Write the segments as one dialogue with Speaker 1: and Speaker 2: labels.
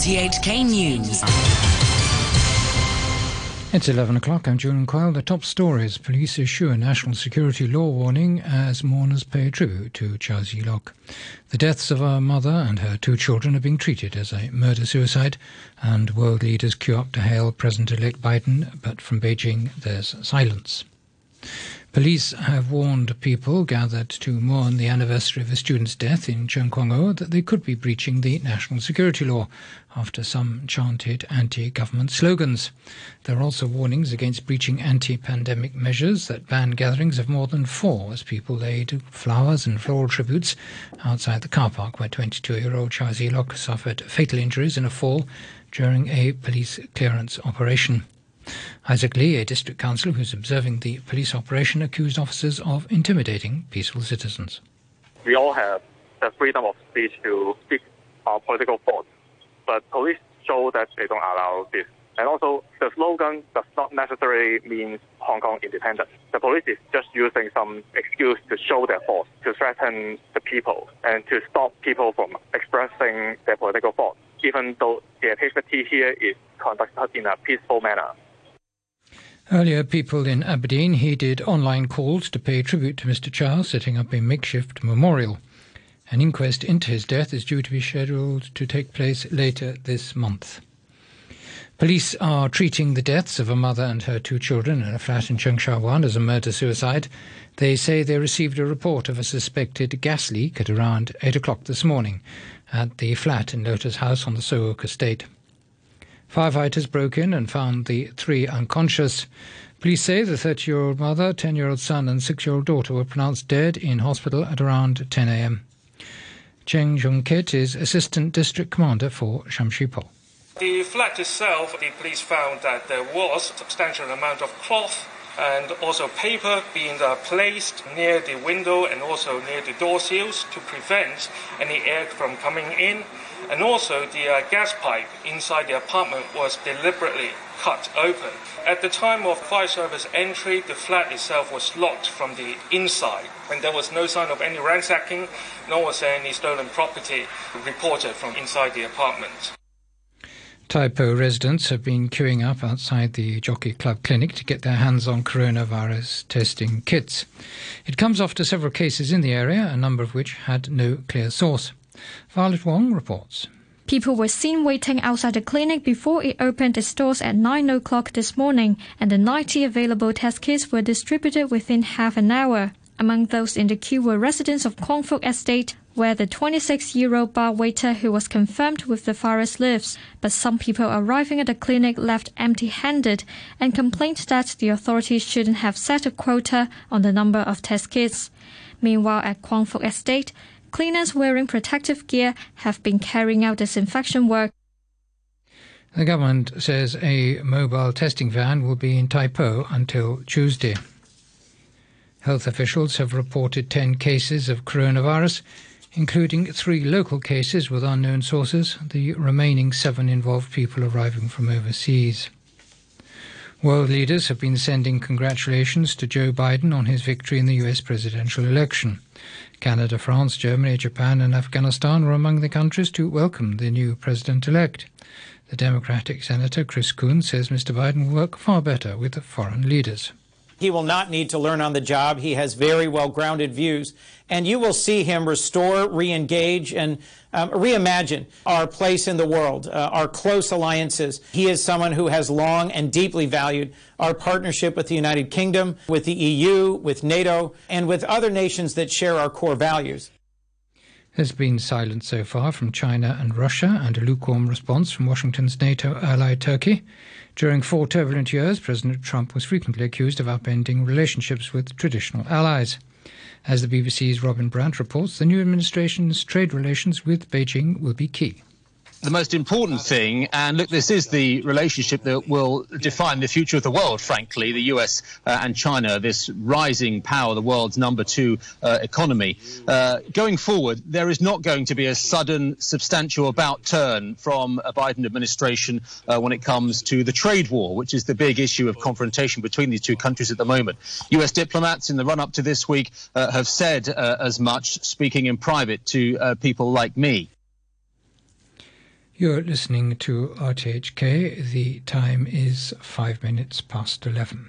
Speaker 1: RTHK News.
Speaker 2: It's 11 o'clock. I'm Julian Coyle. The top stories. Police issue a national security law warning as mourners pay tribute to Chow Tsz-lok. The deaths of her mother and her two children are being treated as a murder-suicide, and world leaders queue up to hail President-elect Biden, but from Beijing there's silence. Police have warned people gathered to mourn the anniversary of a student's death in Tseung Kwan O that they could be breaching the national security law after some chanted anti-government slogans. There are also warnings against breaching anti-pandemic measures that ban gatherings of more than four as people laid flowers and floral tributes outside the car park where 22-year-old Chow Tsz-lok suffered fatal injuries in a fall during a police clearance operation. Isaac Lee, a district councillor who's observing the police operation, accused officers of intimidating peaceful citizens.
Speaker 3: We all have the freedom of speech to speak our political thoughts, but police show that they don't allow this. And also, the slogan does not necessarily mean Hong Kong independence. The police is just using some excuse to show their force, to threaten the people, and to stop people from expressing their political thoughts, even though the activity here is conducted in a peaceful manner.
Speaker 2: Earlier, people in Aberdeen heeded online calls to pay tribute to Mr. Charles, setting up a makeshift memorial. An inquest into his death is due to be scheduled to take place later this month. Police are treating the deaths of a mother and her two children in a flat in Cheung Sha Wan as a murder suicide. They say they received a report of a suspected gas leak at around 8 o'clock this morning at the flat in Lotus House on the So Uk estate. Firefighters broke in and found the three unconscious. Police say the 30 year old mother, 10 year old son, and 6 year old daughter were pronounced dead in hospital at around 10 a.m. Cheng Jung Kit is Assistant District Commander for Sham Shui Po.
Speaker 4: The flat itself, the police found that there was a substantial amount of cloth and also paper being uh, placed near the window and also near the door seals to prevent any air from coming in and also the uh, gas pipe inside the apartment was deliberately cut open. At the time of fire service entry, the flat itself was locked from the inside, and there was no sign of any ransacking, nor was there any stolen property reported from inside the apartment.
Speaker 2: Tai Po residents have been queuing up outside the Jockey Club clinic to get their hands on coronavirus testing kits. It comes after several cases in the area, a number of which had no clear source. Violet Wong reports.
Speaker 5: People were seen waiting outside the clinic before it opened its doors at 9 o'clock this morning, and the 90 available test kits were distributed within half an hour. Among those in the queue were residents of Kwong Fuk Estate, where the 26 year old bar waiter who was confirmed with the virus lives. But some people arriving at the clinic left empty handed and complained that the authorities shouldn't have set a quota on the number of test kits. Meanwhile, at Kwong Fuk Estate, cleaners wearing protective gear have been carrying out disinfection work.
Speaker 2: The government says a mobile testing van will be in Tai Po until Tuesday. Health officials have reported 10 cases of coronavirus, including three local cases with unknown sources. The remaining seven involved people arriving from overseas. World leaders have been sending congratulations to Joe Biden on his victory in the US presidential election. Canada, France, Germany, Japan, and Afghanistan were among the countries to welcome the new president elect. The Democratic Senator Chris Coons says Mr. Biden will work far better with foreign leaders.
Speaker 6: He will not need to learn on the job. He has very well grounded views. And you will see him restore, re engage, and um, reimagine our place in the world, uh, our close alliances. He is someone who has long and deeply valued our partnership with the United Kingdom, with the EU, with NATO, and with other nations that share our core values.
Speaker 2: There's been silence so far from China and Russia and a lukewarm response from Washington's NATO ally Turkey. During four turbulent years, President Trump was frequently accused of upending relationships with traditional allies. As the BBC's Robin Brandt reports, the new administration's trade relations with Beijing will be key
Speaker 7: the most important thing, and look, this is the relationship that will define the future of the world, frankly, the US uh, and China, this rising power, the world's number two uh, economy. Uh, going forward, there is not going to be a sudden, substantial about turn from a Biden administration uh, when it comes to the trade war, which is the big issue of confrontation between these two countries at the moment. US diplomats in the run up to this week uh, have said uh, as much, speaking in private to people like me.
Speaker 2: You're listening to RTHK. The time is five minutes past 11.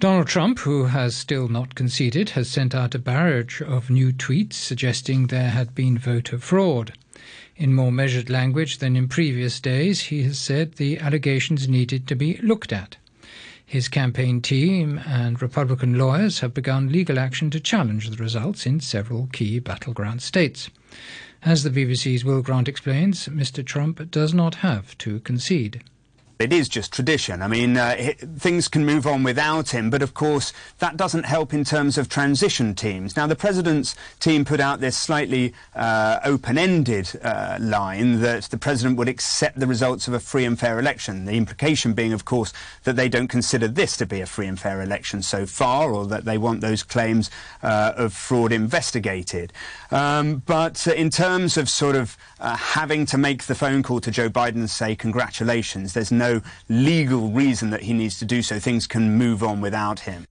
Speaker 2: Donald Trump, who has still not conceded, has sent out a barrage of new tweets suggesting there had been voter fraud. In more measured language than in previous days, he has said the allegations needed to be looked at. His campaign team and Republican lawyers have begun legal action to challenge the results in several key battleground states. As the BBC's Will Grant explains, Mr. Trump does not have to concede.
Speaker 1: It is just tradition. I mean, uh, things can move on without him, but of course that doesn't help in terms of transition teams. Now, the president's team put out this slightly uh, open-ended uh, line that the president would accept the results of a free and fair election. The implication being, of course, that they don't consider this to be a free and fair election so far, or that they want those claims uh, of fraud investigated. Um, but uh, in terms of sort of uh, having to make the phone call to Joe Biden and say congratulations, there's no legal reason that he needs to do so. Things can move on without him.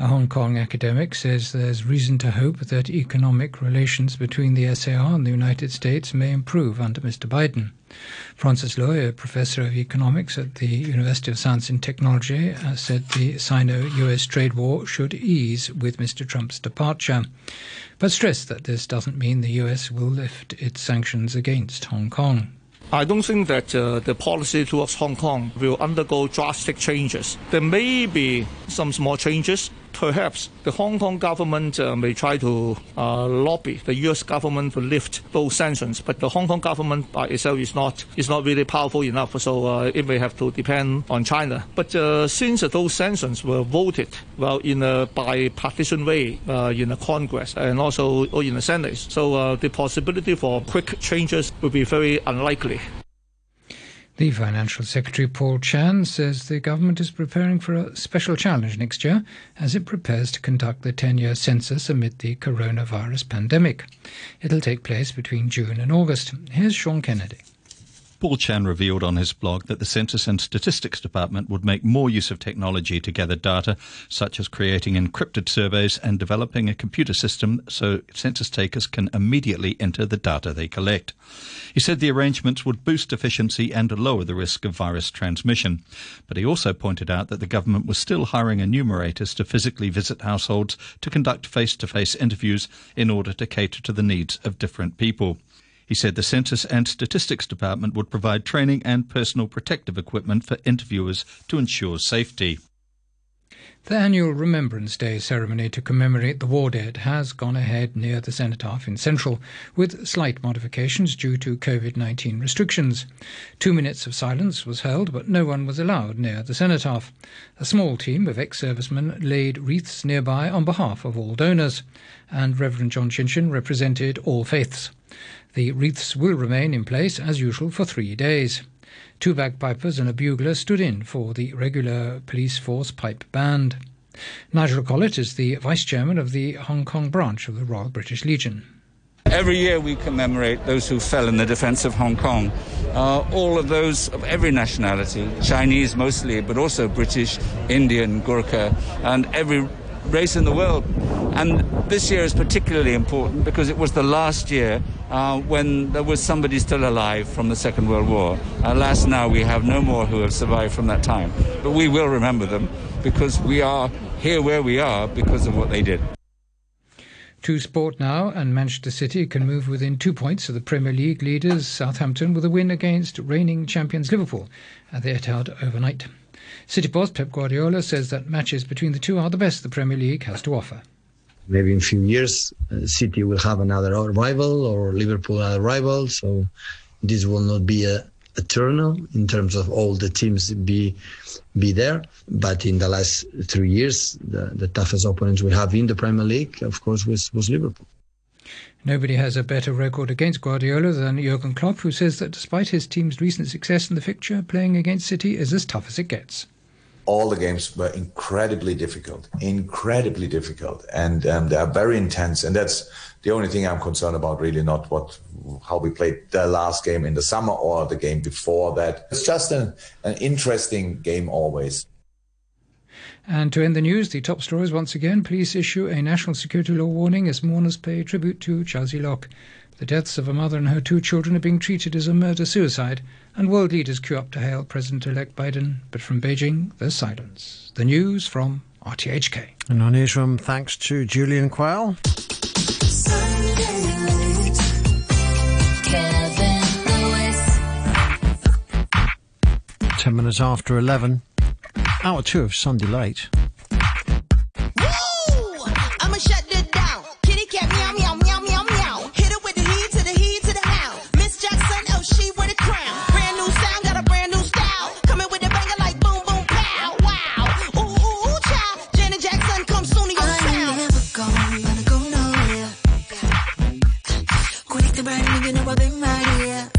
Speaker 2: A Hong Kong academic says there's reason to hope that economic relations between the SAR and the United States may improve under Mr. Biden. Francis Lui, a professor of economics at the University of Science and Technology, uh, said the Sino US trade war should ease with Mr. Trump's departure, but stressed that this doesn't mean the US will lift its sanctions against Hong Kong.
Speaker 8: I don't think that uh, the policy towards Hong Kong will undergo drastic changes. There may be some small changes. Perhaps the Hong Kong government uh, may try to uh, lobby the U.S. government to lift those sanctions, but the Hong Kong government by itself is not is not really powerful enough, so uh, it may have to depend on China. But uh, since those sanctions were voted well in a bipartisan way uh, in the Congress and also in the Senate, so the possibility for quick changes would be very unlikely.
Speaker 2: The Financial Secretary Paul Chan says the government is preparing for a special challenge next year as it prepares to conduct the 10 year census amid the coronavirus pandemic. It'll take place between June and August. Here's Sean Kennedy.
Speaker 9: Paul Chan revealed on his blog that the Census and Statistics Department would make more use of technology to gather data, such as creating encrypted surveys and developing a computer system so census takers can immediately enter the data they collect. He said the arrangements would boost efficiency and lower the risk of virus transmission. But he also pointed out that the government was still hiring enumerators to physically visit households to conduct face to face interviews in order to cater to the needs of different people. He said the Census and Statistics Department would provide training and personal protective equipment for interviewers to ensure safety.
Speaker 2: The annual Remembrance Day ceremony to commemorate the war dead has gone ahead near the Cenotaph in Central, with slight modifications due to COVID 19 restrictions. Two minutes of silence was held, but no one was allowed near the Cenotaph. A small team of ex servicemen laid wreaths nearby on behalf of all donors, and Reverend John Chinchin represented all faiths. The wreaths will remain in place as usual for three days. Two bagpipers and a bugler stood in for the regular police force pipe band. Nigel Collett is the vice chairman of the Hong Kong branch of the Royal British Legion.
Speaker 10: Every year we commemorate those who fell in the defense of Hong Kong. Uh, all of those of every nationality, Chinese mostly, but also British, Indian, Gurkha, and every race in the world. And this year is particularly important because it was the last year uh, when there was somebody still alive from the Second World War. Alas, now we have no more who have survived from that time. But we will remember them because we are here where we are because of what they did.
Speaker 2: To sport now, and Manchester City can move within two points of the Premier League leaders Southampton with a win against reigning champions Liverpool at the Etihad overnight. City boss Pep Guardiola says that matches between the two are the best the Premier League has to offer.
Speaker 11: Maybe in a few years, uh, City will have another rival or Liverpool another rival. So this will not be a eternal in terms of all the teams be be there. But in the last three years, the, the toughest opponents we have in the Premier League, of course, was, was Liverpool.
Speaker 2: Nobody has a better record against Guardiola than Jurgen Klopp, who says that despite his team's recent success in the fixture, playing against City is as tough as it gets
Speaker 12: all the games were incredibly difficult, incredibly difficult, and um, they are very intense. And that's the only thing I'm concerned about, really, not what how we played the last game in the summer or the game before that. It's just an, an interesting game always.
Speaker 2: And to end the news, the top stories once again. Police issue a national security law warning as mourners pay tribute to Chow Lok. The deaths of a mother and her two children are being treated as a murder suicide, and world leaders queue up to hail President elect Biden. But from Beijing, there's silence. The news from RTHK.
Speaker 13: And our newsroom, thanks to Julian Quayle. Ten minutes after 11, hour two of Sunday late. Tú para mí, yo no puedo María.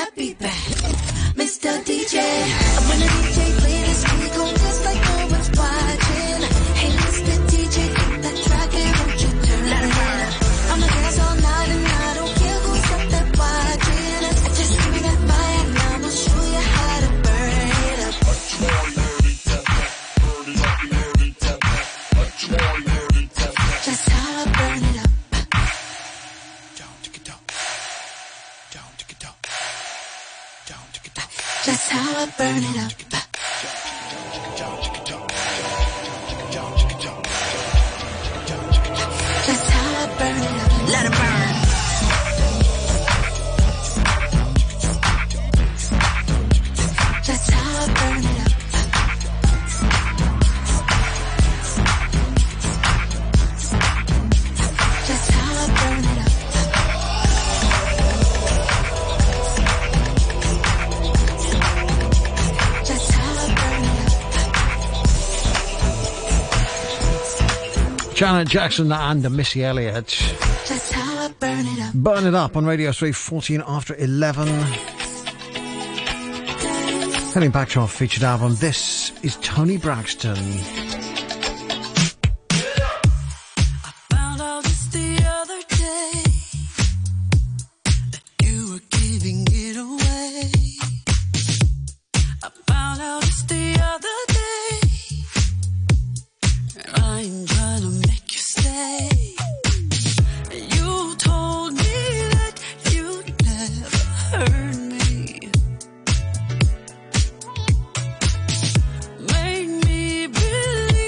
Speaker 13: that beat back, Mr. DJ. When the DJ play this, we gon' dance like no one's watching. Hey, Mr. DJ, hit that track and won't you turn it around? I'ma dance all night and I don't care who's up there watching. I just give me that fire and I'ma show you how to burn it up. What you want, dirty tap, dirty, dirty tap, what you want, dirty tap, just how I burn it up. Don't take it down. how I burn it up. Janet Jackson and Missy Elliott. How I burn it up. Burn it up on Radio 3, 14 after 11. Heading back to our featured album, this is Toni Braxton.